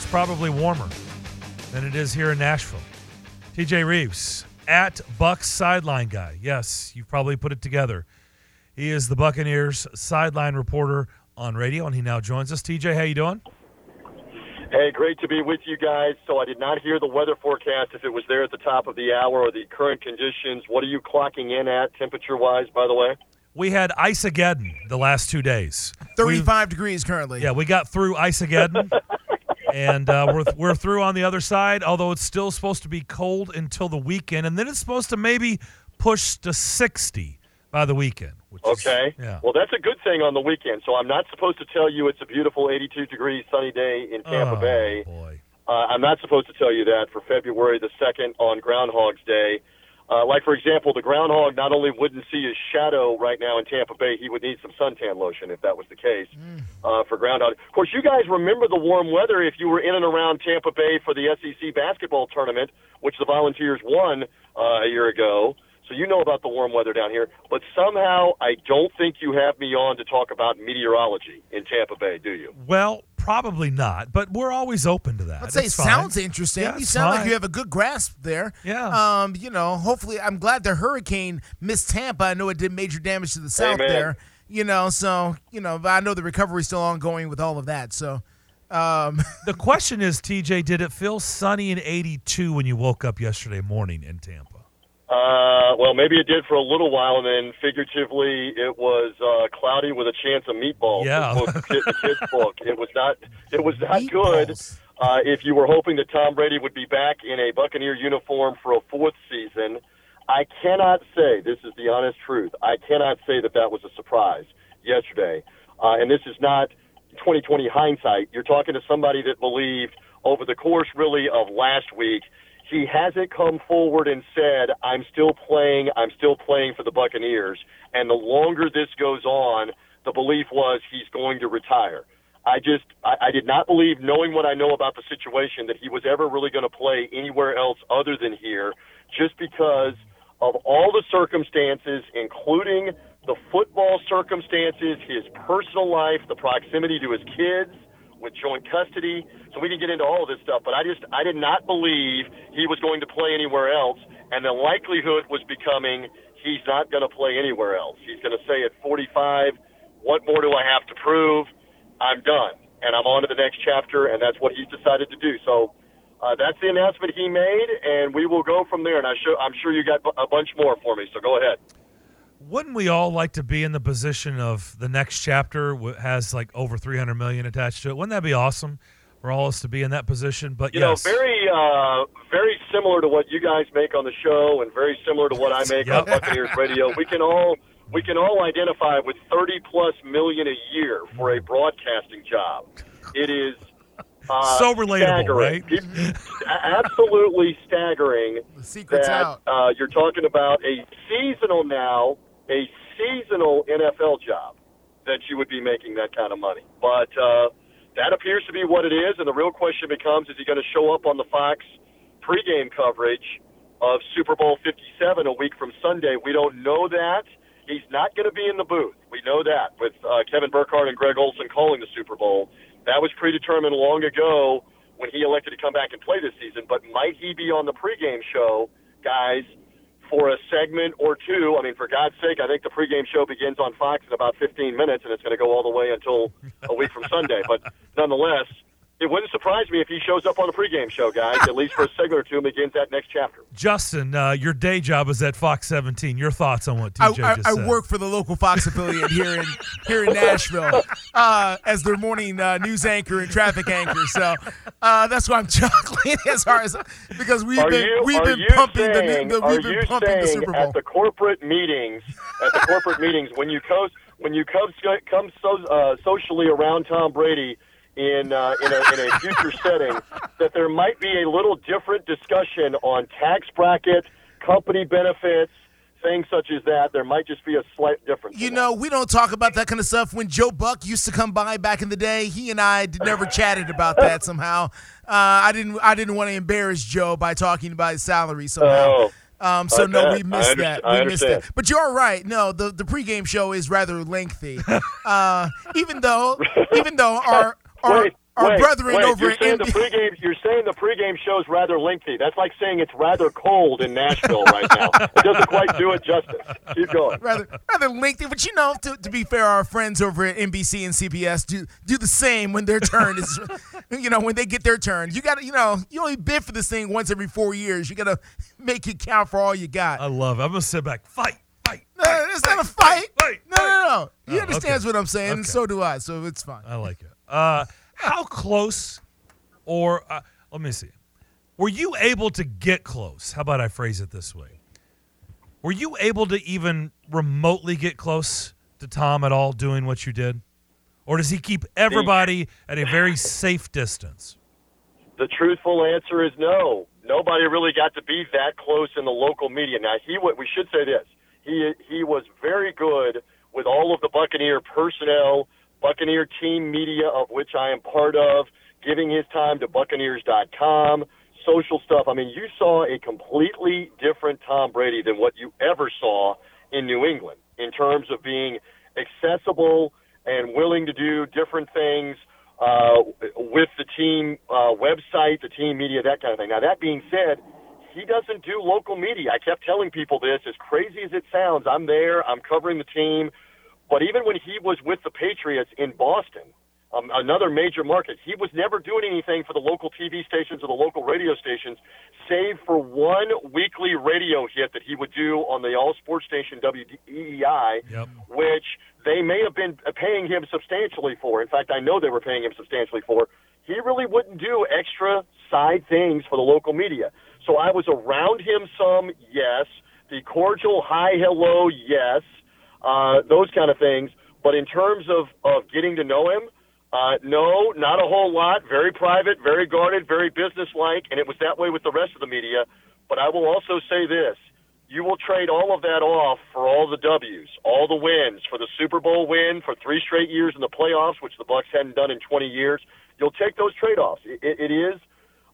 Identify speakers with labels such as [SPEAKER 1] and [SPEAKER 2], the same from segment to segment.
[SPEAKER 1] it's probably warmer than it is here in Nashville. TJ Reeves at Bucs sideline guy. Yes, you've probably put it together. He is the Buccaneers sideline reporter on radio, and he now joins us. TJ, how you doing?
[SPEAKER 2] Hey, great to be with you guys. So I did not hear the weather forecast if it was there at the top of the hour or the current conditions. What are you clocking in at temperature wise, by the way?
[SPEAKER 1] We had Iceageddon the last two days.
[SPEAKER 3] 35 We've, degrees currently.
[SPEAKER 1] Yeah, we got through Iceageddon. and uh, we're, we're through on the other side, although it's still supposed to be cold until the weekend. And then it's supposed to maybe push to 60 by the weekend.
[SPEAKER 2] okay.
[SPEAKER 1] Is, yeah.
[SPEAKER 2] Well, that's a good thing on the weekend. So I'm not supposed to tell you it's a beautiful 82 degree sunny day in Tampa
[SPEAKER 1] oh,
[SPEAKER 2] Bay.
[SPEAKER 1] Boy.
[SPEAKER 2] Uh, I'm not supposed to tell you that for February the 2nd on Groundhog's Day. Uh, like, for example, the groundhog not only wouldn't see his shadow right now in Tampa Bay, he would need some suntan lotion if that was the case mm. uh, for groundhog. Of course, you guys remember the warm weather if you were in and around Tampa Bay for the SEC basketball tournament, which the Volunteers won uh, a year ago. So you know about the warm weather down here. But somehow I don't think you have me on to talk about meteorology in Tampa Bay, do you?
[SPEAKER 1] Well, probably not, but we're always open to that.
[SPEAKER 3] I'd say
[SPEAKER 1] it
[SPEAKER 3] sounds interesting.
[SPEAKER 1] Yeah,
[SPEAKER 3] you sound
[SPEAKER 1] fine.
[SPEAKER 3] like you have a good grasp there.
[SPEAKER 1] Yeah.
[SPEAKER 3] Um, you know, hopefully I'm glad the hurricane missed Tampa. I know it did major damage to the south
[SPEAKER 2] Amen.
[SPEAKER 3] there. You know, so, you know, I know the recovery's still ongoing with all of that. So um,
[SPEAKER 1] the question is, TJ, did it feel sunny and 82 when you woke up yesterday morning in Tampa?
[SPEAKER 2] Uh, well, maybe it did for a little while, and then figuratively, it was uh, cloudy with a chance of meatballs.
[SPEAKER 1] Yeah,
[SPEAKER 2] the, book, the kids' book. It was not. It was not
[SPEAKER 3] Meatballs.
[SPEAKER 2] good. Uh, if you were hoping that Tom Brady would be back in a Buccaneer uniform for a fourth season, I cannot say. This is the honest truth. I cannot say that that was a surprise yesterday. Uh, and this is not 2020 hindsight. You're talking to somebody that believed over the course, really, of last week he hasn't come forward and said, I'm still playing, I'm still playing for the Buccaneers. And the longer this goes on, the belief was he's going to retire. I just, I, I did not believe, knowing what I know about the situation, that he was ever really going to play anywhere else other than here, just because of all the circumstances, including the football circumstances, his personal life, the proximity to his kids with joint custody. So we can get into all of this stuff, but I just I did not believe he was going to play anywhere else, and the likelihood was becoming he's not going to play anywhere else. He's going to say at 45, what more do I have to prove? I'm done, and I'm on to the next chapter, and that's what he's decided to do. So. Uh, that's the announcement he made, and we will go from there. And I show, I'm sure you got a bunch more for me, so go ahead
[SPEAKER 1] wouldn't we all like to be in the position of the next chapter has like over 300 million attached to it wouldn't that be awesome for all of us to be in that position but
[SPEAKER 2] you
[SPEAKER 1] yes
[SPEAKER 2] know very uh, very similar to what you guys make on the show and very similar to what i make
[SPEAKER 1] Yep.
[SPEAKER 2] on buccaneers radio we can all we can all identify with 30 plus million a year for a broadcasting job it is uh,
[SPEAKER 1] So relatable,
[SPEAKER 2] staggering.
[SPEAKER 1] right?
[SPEAKER 2] It- absolutely staggering
[SPEAKER 3] the secret's
[SPEAKER 2] that
[SPEAKER 3] out.
[SPEAKER 2] uh, you're talking about a seasonal now, a seasonal NFL job that you would be making that kind of money. But uh, that appears to be what it is, and the real question becomes: Is he going to show up on the Fox pregame coverage of Super Bowl 57 a week from Sunday? We don't know that. He's not going to be in the booth. We know that with uh, Kevin Burkhardt and Greg Olsen calling the Super Bowl. That was predetermined long ago when he elected to come back and play this season. But might he be on the pregame show, guys, for a segment or two? I mean, for God's sake, I think the pregame show begins on Fox in about 15 minutes, and it's going to go all the way until a week from Sunday. But nonetheless, it wouldn't surprise me if he shows up on the pregame show, guys, at least for a segment or two, and begins that next chapter.
[SPEAKER 1] justin uh, your day job is at fox 17 your thoughts on what
[SPEAKER 3] I,
[SPEAKER 1] tj
[SPEAKER 3] I,
[SPEAKER 1] just
[SPEAKER 3] I
[SPEAKER 1] said
[SPEAKER 3] work for the local Fox affiliate here in here in Nashville uh, as their morning uh, news anchor and traffic anchor. So uh, that's why I'm chuckling as far as because we've
[SPEAKER 2] Are
[SPEAKER 3] been
[SPEAKER 2] you,
[SPEAKER 3] we've been pumping
[SPEAKER 2] saying,
[SPEAKER 3] the, the we've been pumping the Super Bowl.
[SPEAKER 2] at the corporate meetings at the corporate meetings when you come when you come come so, uh, socially around Tom Brady in uh, in, a, in a future setting that there might be a little different discussion on tax bracket, company benefits, things such as that. There might just be a slight difference.
[SPEAKER 3] You know, we don't talk about that kind of stuff. When Joe Buck used to come by back in the day, he and I never chatted about that somehow. Uh, I didn't. I didn't want to embarrass Joe by talking about his salary somehow.
[SPEAKER 2] Oh.
[SPEAKER 3] Um, so no, we missed that. We missed that. But you're right. No, the the pregame show is rather lengthy. Uh, even though, even though our our
[SPEAKER 2] Wait.
[SPEAKER 3] our
[SPEAKER 2] wait,
[SPEAKER 3] brethren
[SPEAKER 2] wait,
[SPEAKER 3] over
[SPEAKER 2] you're
[SPEAKER 3] at
[SPEAKER 2] saying the
[SPEAKER 3] NB
[SPEAKER 2] pregame. You're saying the pregame show's rather lengthy. That's like saying it's rather cold in Nashville right now. It doesn't quite do it justice. Keep going.
[SPEAKER 3] rather rather lengthy. But you know, to, to be fair, our friends over at NBC and CBS do do the same when their turn is, you know, when they get their turn. You got to, you know, you only bid for this thing once every four years. You got to make it count for all you got.
[SPEAKER 1] I love it. I'm going to sit back. Fight, fight.
[SPEAKER 3] no, it's not a fight.
[SPEAKER 1] fight,
[SPEAKER 3] no, no, no. He
[SPEAKER 1] Oh,
[SPEAKER 3] understands
[SPEAKER 1] okay.
[SPEAKER 3] what I'm saying, and so do I. So it's fine.
[SPEAKER 1] I like it. Uh, how close, or uh, let me see, were you able to get close? How about I phrase it this way? Were you able to even remotely get close to Tom at all doing what you did? Or does he keep everybody at a very safe distance?
[SPEAKER 2] The truthful answer is no. Nobody really got to be that close in the local media. Now he, we should say this: he he was very good with all of the Buccaneer personnel, Buccaneer team media, of which I am part of, giving his time to Buccaneers.com, social stuff. I mean, you saw a completely different Tom Brady than what you ever saw in New England in terms of being accessible and willing to do different things uh, with the team uh, website, the team media, that kind of thing. Now, that being said, he doesn't do local media. I kept telling people this, as crazy as it sounds. I'm there, I'm covering the team. But even when he was with the Patriots in Boston, um, another major market, he was never doing anything for the local TV stations or the local radio stations, save for one weekly radio hit that he would do on the all sports station WEEI,
[SPEAKER 1] Yep.
[SPEAKER 2] which they may have been paying him substantially for. In fact, I know they were paying him substantially for. He really wouldn't do extra side things for the local media. So I was around him some, yes. The cordial hi, hello, yes. Uh, those kind of things. But in terms of, of getting to know him, uh, no, not a whole lot. Very private, very guarded, very businesslike, and it was that way with the rest of the media. But I will also say this: you will trade all of that off for all the W's, all the wins, for the Super Bowl win, for three straight years in the playoffs, which the Bucs hadn't done in 20 years. You'll take those trade-offs. It, it, it is,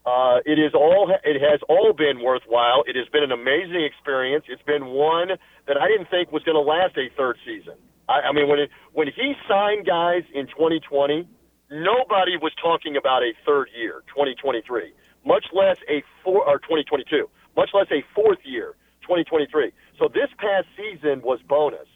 [SPEAKER 2] uh, it is all, it has all been worthwhile. It has been an amazing experience. It's been one that I didn't think was going to last a third season. I, I mean, when it, when he signed guys in 2020, nobody was talking about a third year, 2023, much less a four or 2022, much less a fourth year, 2023. So this past season was bonus.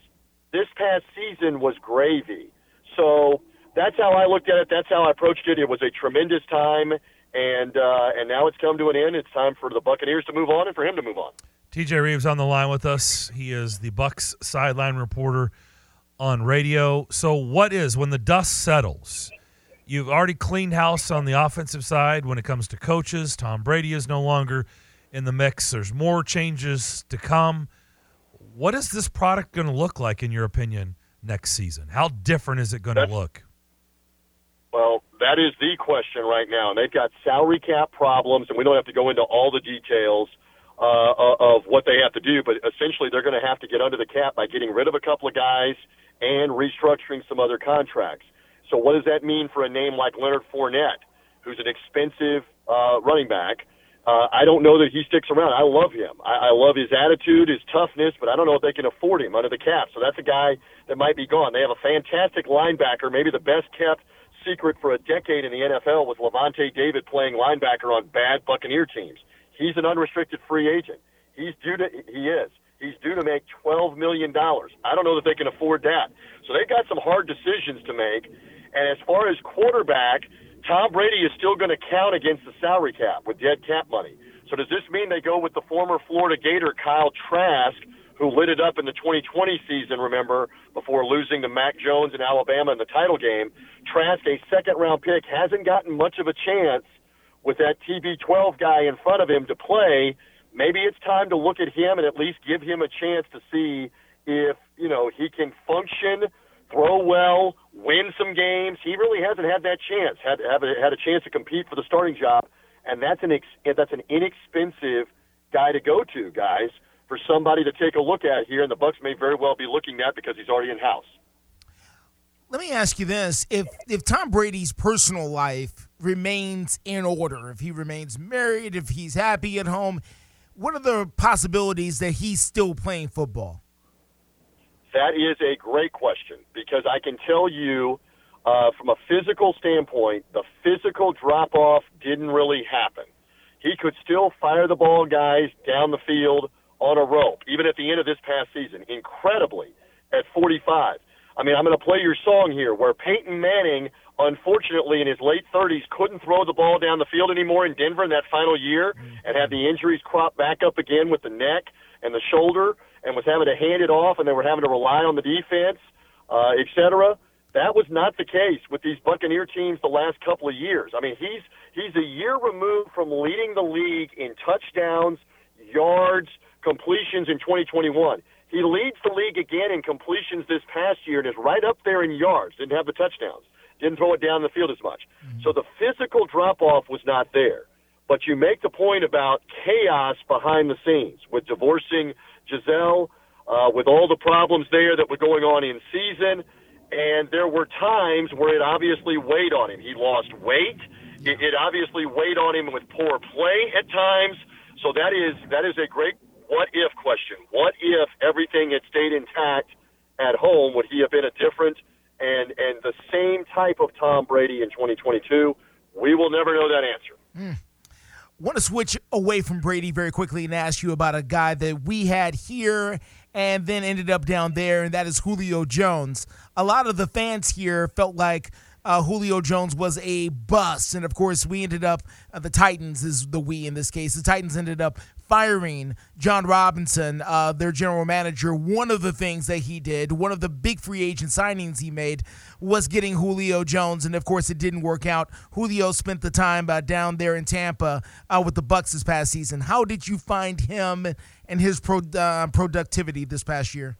[SPEAKER 2] This past season was gravy. So that's how I looked at it. That's how I approached it. It was a tremendous time, and uh, and now it's come to an end. It's time for the Buccaneers to move on and for him to move on.
[SPEAKER 1] TJ Reeves on the line with us. He is the Bucs sideline reporter on radio. So, what is when the dust settles? You've already cleaned house on the offensive side when it comes to coaches. Tom Brady is no longer in the mix. There's more changes to come. What is this product going to look like, in your opinion, next season? How different is it going to look?
[SPEAKER 2] Well, that is the question right now. And they've got salary cap problems, and we don't have to go into all the details uh, of what they have to do, but essentially they're going to have to get under the cap by getting rid of a couple of guys and restructuring some other contracts. So, what does that mean for a name like Leonard Fournette, who's an expensive uh, running back? Uh, I don't know that he sticks around. I love him. I, I love his attitude, his toughness, but I don't know if they can afford him under the cap. So that's a guy that might be gone. They have a fantastic linebacker, maybe the best kept secret for a decade in the NFL with Lavonte David playing linebacker on bad Buccaneer teams. He's an unrestricted free agent. He's due to he is. He's due to make twelve million dollars. I don't know that they can afford that. So they've got some hard decisions to make. And as far as quarterback, Tom Brady is still going to count against the salary cap with dead cap money. So does this mean they go with the former Florida Gator Kyle Trask, who lit it up in the 2020 season, remember, before losing to Mac Jones in Alabama in the title game? Trask, a second round pick, hasn't gotten much of a chance with that TB12 guy in front of him to play. Maybe it's time to look at him and at least give him a chance to see if, you know, he can function, throw well, win some games. He really hasn't had that chance. Had have a, had a chance to compete for the starting job, and that's an ex, that's an inexpensive guy to go to, guys, for somebody to take a look at here, and the Bucs may very well be looking at because he's already in house.
[SPEAKER 3] Let me ask you this: if if Tom Brady's personal life remains in order, if he remains married, if he's happy at home, what are the possibilities that he's still playing football?
[SPEAKER 2] That is a great question because I can tell you uh, from a physical standpoint, the physical drop off didn't really happen. He could still fire the ball guys down the field on a rope, even at the end of this past season, incredibly, at 45. I mean, I'm going to play your song here where Peyton Manning, unfortunately, in his late 30s, couldn't throw the ball down the field anymore in Denver in that final year and had the injuries crop back up again with the neck and the shoulder and was having to hand it off and they were having to rely on the defense, uh, et cetera. That was not the case with these Buccaneer teams the last couple of years. I mean, he's he's a year removed from leading the league in touchdowns, yards, completions in 2021. He leads the league again in completions this past year and is right up there in yards. Didn't have the touchdowns. Didn't throw it down the field as much. Mm-hmm. So the physical drop off was not there. But you make the point about chaos behind the scenes with divorcing Gisele, uh, with all the problems there that were going on in season and there were times where it obviously weighed on him. He lost weight. It, it obviously weighed on him with poor play at times. So that is that is a great what if question. What if everything had stayed intact at home? Would he have been a different and and the same type of Tom Brady in 2022? We will never know that answer. Mm.
[SPEAKER 3] Want to switch away from Brady very quickly and ask you about a guy that we had here and then ended up down there, and that is Julio Jones. A lot of the fans here felt like uh, Julio Jones was a bust. And of course, we ended up, uh, the Titans is the we in this case, the Titans ended up firing Jon Robinson, uh, their general manager, one of the things that he did, one of the big free agent signings he made was getting Julio Jones, and of course it didn't work out. Julio spent the time uh, down there in Tampa uh, with the Bucs this past season. How did you find him and his pro- uh, productivity this past year?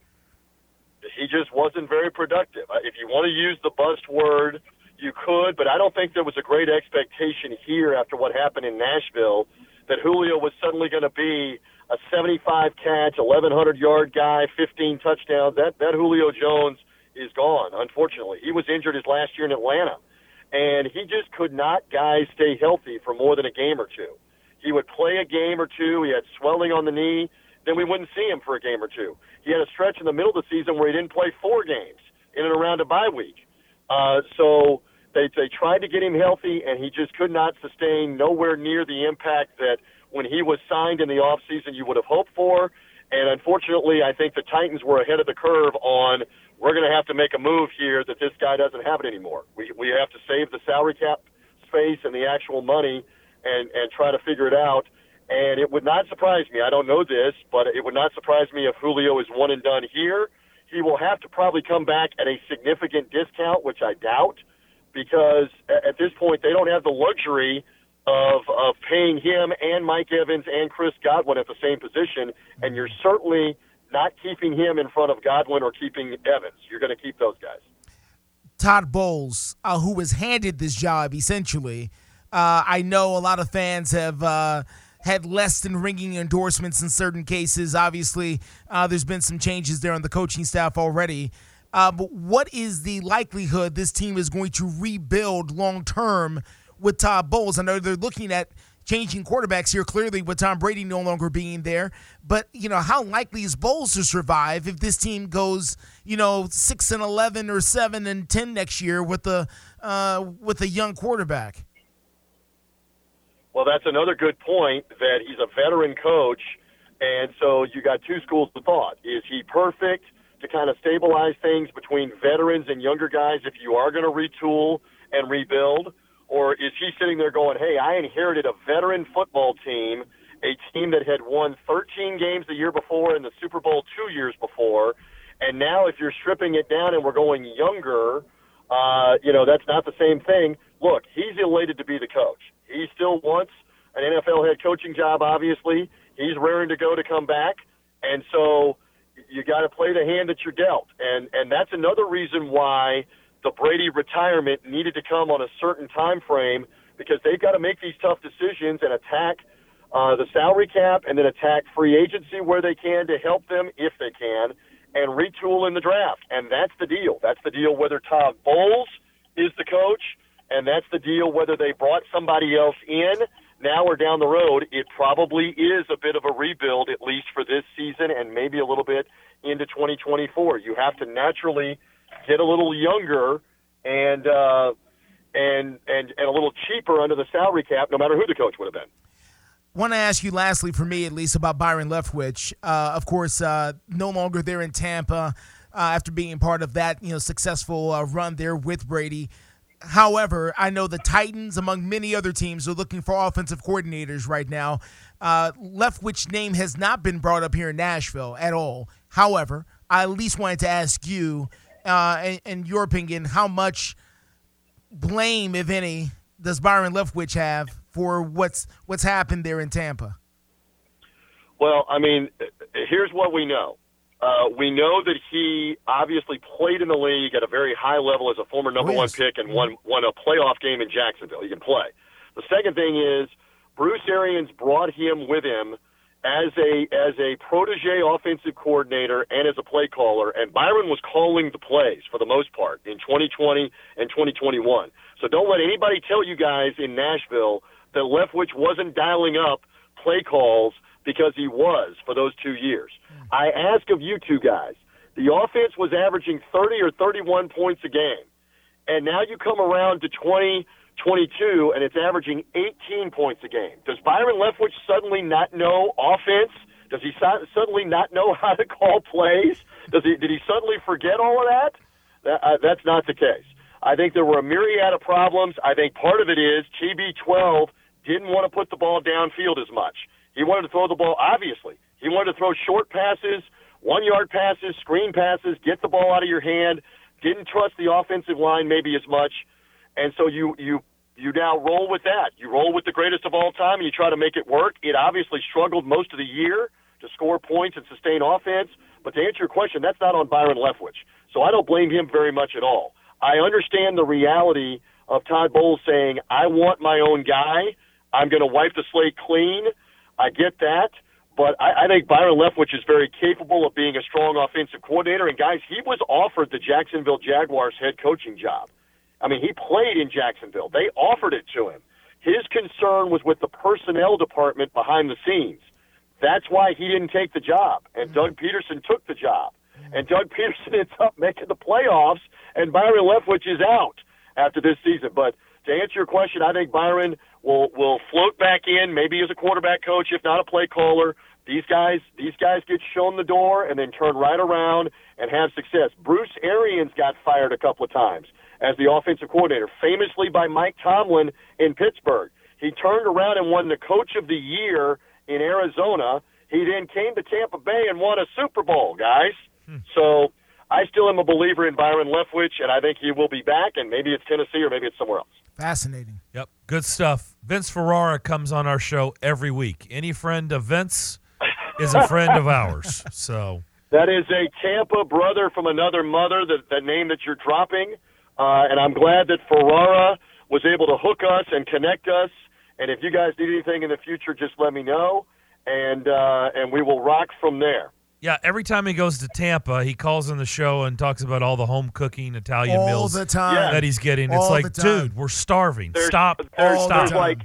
[SPEAKER 2] Just wasn't very productive. Uh, if you want to use the buzzword, you could, but I don't think there was a great expectation here after what happened in Nashville that Julio was suddenly going to be a 75 catch, 1100 yard guy, 15 touchdowns. That that Julio Jones is gone. Unfortunately, he was injured his last year in Atlanta, and he just could not guys stay healthy for more than a game or two. He would play a game or two. He had swelling on the knee. Then we wouldn't see him for a game or two. He had a stretch in the middle of the season where he didn't play four games in and around a bye week. Uh, so they they tried to get him healthy, and he just could not sustain nowhere near the impact that when he was signed in the off season you would have hoped for. And unfortunately, I think the Titans were ahead of the curve on we're going to have to make a move here that this guy doesn't have it anymore. We we have to save the salary cap space and the actual money and and try to figure it out. And it would not surprise me. I don't know this, but it would not surprise me if Julio is one and done here. He will have to probably come back at a significant discount, which I doubt because at this point they don't have the luxury of of paying him and Mike Evans and Chris Godwin at the same position, and you're certainly not keeping him in front of Godwin or keeping Evans. You're going to keep those guys.
[SPEAKER 3] Todd Bowles, uh, who was handed this job essentially, uh, I know a lot of fans have. Uh, had less than ringing endorsements in certain cases. Obviously, uh, there's been some changes there on the coaching staff already. Uh, but what is the likelihood this team is going to rebuild long term with Todd Bowles? I know they're looking at changing quarterbacks here clearly with Tom Brady no longer being there. But you know, how likely is Bowles to survive if this team goes, you know, six and eleven or seven and ten next year with a uh, with a young quarterback?
[SPEAKER 2] Well, that's another good point. That he's a veteran coach, and so you got two schools of thought. Is he perfect? to kind of stabilize things between veterans and younger guys if you are going to retool and rebuild? Or is he sitting there going, hey, I inherited a veteran football team, a team that had won 13 games the year before and the Super Bowl two years before, and now if you're stripping it down and we're going younger, uh, you know, that's not the same thing. Look, he's elated to be the coach. He still wants an NFL head coaching job, obviously. He's raring to go to come back. And so you got to play the hand that you're dealt, and and that's another reason why the Brady retirement needed to come on a certain time frame because they've got to make these tough decisions and attack uh, the salary cap and then attack free agency where they can to help them if they can and retool in the draft. And that's the deal. That's the deal whether Todd Bowles is the coach, and that's the deal whether they brought somebody else in now or down the road, it probably is a bit of a rebuild, at least for this season and maybe a little bit into 2024. You have to naturally get a little younger and uh, and and and a little cheaper under the salary cap, no matter who the coach would have been.
[SPEAKER 3] Want to ask you, lastly, for me at least, about Byron Leftwich. Uh, of course, uh, no longer there in Tampa uh, after being part of that you know successful uh, run there with Brady. However, I know the Titans, among many other teams, are looking for offensive coordinators right now. Uh, Leftwich name has not been brought up here in Nashville at all. However, I at least wanted to ask you, uh, in, in your opinion, how much blame, if any, does Byron Leftwich have for what's what's happened there in Tampa?
[SPEAKER 2] Well, I mean, here's what we know. Uh, we know that he obviously played in the league at a very high level as a former number
[SPEAKER 3] Oh,
[SPEAKER 2] one
[SPEAKER 3] yes.
[SPEAKER 2] pick and won won a playoff game in Jacksonville. He can play. The second thing is Bruce Arians brought him with him as a as a protege offensive coordinator and as a play caller, and Byron was calling the plays for the most part in 2020 and 2021. So don't let anybody tell you guys in Nashville that Leftwich wasn't dialing up play calls because he was for those two years. I ask of you two guys, the offense was averaging 30 or 31 points a game, and now you come around to 20, 22, and it's averaging 18 points a game. Does Byron Leftwich suddenly not know offense? Does he suddenly not know how to call plays? Does he? Did he suddenly forget all of that? that uh, that's not the case. I think there were a myriad of problems. I think part of it is TB12 didn't want to put the ball downfield as much. He wanted to throw the ball, obviously. He wanted to throw short passes, one yard passes, screen passes, get the ball out of your hand. Didn't trust the offensive line maybe as much. And so you, you, you now roll with that. You roll with the greatest of all time and you try to make it work. It obviously struggled most of the year to score points and sustain offense. But to answer your question, that's not on Byron Leftwich. So I don't blame him very much at all. I understand the reality of Todd Bowles saying, I want my own guy. I'm going to wipe the slate clean. I get that. But I, I think Byron Leftwich is very capable of being a strong offensive coordinator. And guys, he was offered the Jacksonville Jaguars head coaching job. I mean, he played in Jacksonville. They offered it to him. His concern was with the personnel department behind the scenes. That's why he didn't take the job. And mm-hmm. Doug Pederson took the job. And Doug Pederson ends up making the playoffs, and Byron Leftwich is out after this season. But to answer your question, I think Byron will will float back in, maybe as a quarterback coach, if not a play caller. These guys, these guys get shown the door and then turn right around and have success. Bruce Arians got fired a couple of times as the offensive coordinator, famously by Mike Tomlin in Pittsburgh. He turned around and won the Coach of the Year in Arizona. He then came to Tampa Bay and won a Super Bowl, guys. Hmm. So I still am a believer in Byron Leftwich, and I think he will be back, and maybe it's Tennessee or maybe it's somewhere else.
[SPEAKER 3] Fascinating.
[SPEAKER 1] Yep, good stuff. Vince Ferrara comes on our show every week. Any friend of Vince is a friend of ours. So
[SPEAKER 2] That is a Tampa brother from another mother, the, the name that you're dropping. Uh, and I'm glad that Ferrara was able to hook us and connect us. And if you guys need anything in the future, just let me know, and uh, and we will rock from there.
[SPEAKER 1] Yeah, every time he goes to Tampa, he calls on the show and talks about all the home cooking Italian
[SPEAKER 3] All
[SPEAKER 1] meals
[SPEAKER 3] the time.
[SPEAKER 1] That he's getting. It's like, dude, we're starving.
[SPEAKER 2] There's,
[SPEAKER 1] Stop.
[SPEAKER 2] There's,
[SPEAKER 3] All the
[SPEAKER 2] there's like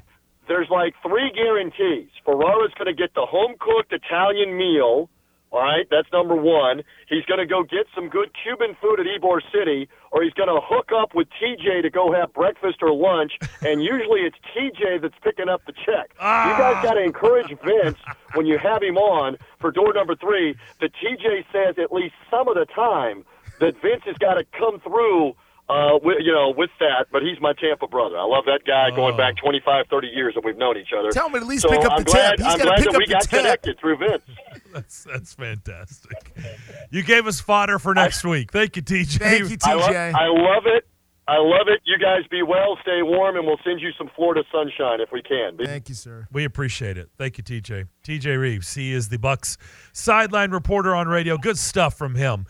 [SPEAKER 2] there's like three guarantees. Ferrara's going to get the home cooked Italian meal. All right, that's number one. He's going to go get some good Cuban food at Ybor City, or he's going to hook up with TJ to go have breakfast or lunch. And usually it's TJ that's picking up the check. You ah. guys got to encourage Vince when you have him on for door number three that TJ says at least some of the time that Vince has got to come through uh, with, you know, with that, but he's my Tampa brother. I love that guy going back 25, 30 years that we've known each other.
[SPEAKER 3] Tell him to at least
[SPEAKER 2] so
[SPEAKER 3] pick up
[SPEAKER 2] I'm
[SPEAKER 3] the
[SPEAKER 2] glad,
[SPEAKER 3] tab. He's
[SPEAKER 2] I'm
[SPEAKER 3] gotta
[SPEAKER 2] glad
[SPEAKER 3] pick
[SPEAKER 2] that
[SPEAKER 3] up
[SPEAKER 2] we got
[SPEAKER 3] tab.
[SPEAKER 2] connected through Vince.
[SPEAKER 1] That's that's fantastic. You gave us fodder for next week. Thank you, TJ.
[SPEAKER 3] Thank you,
[SPEAKER 2] I, lo-
[SPEAKER 3] TJ.
[SPEAKER 2] I love it. I love it. You guys be well, stay warm, and we'll send you some Florida sunshine if we can.
[SPEAKER 3] Thank you, sir.
[SPEAKER 1] We appreciate it. Thank you, TJ. TJ Reeves. He is the Bucs sideline reporter on radio. Good stuff from him.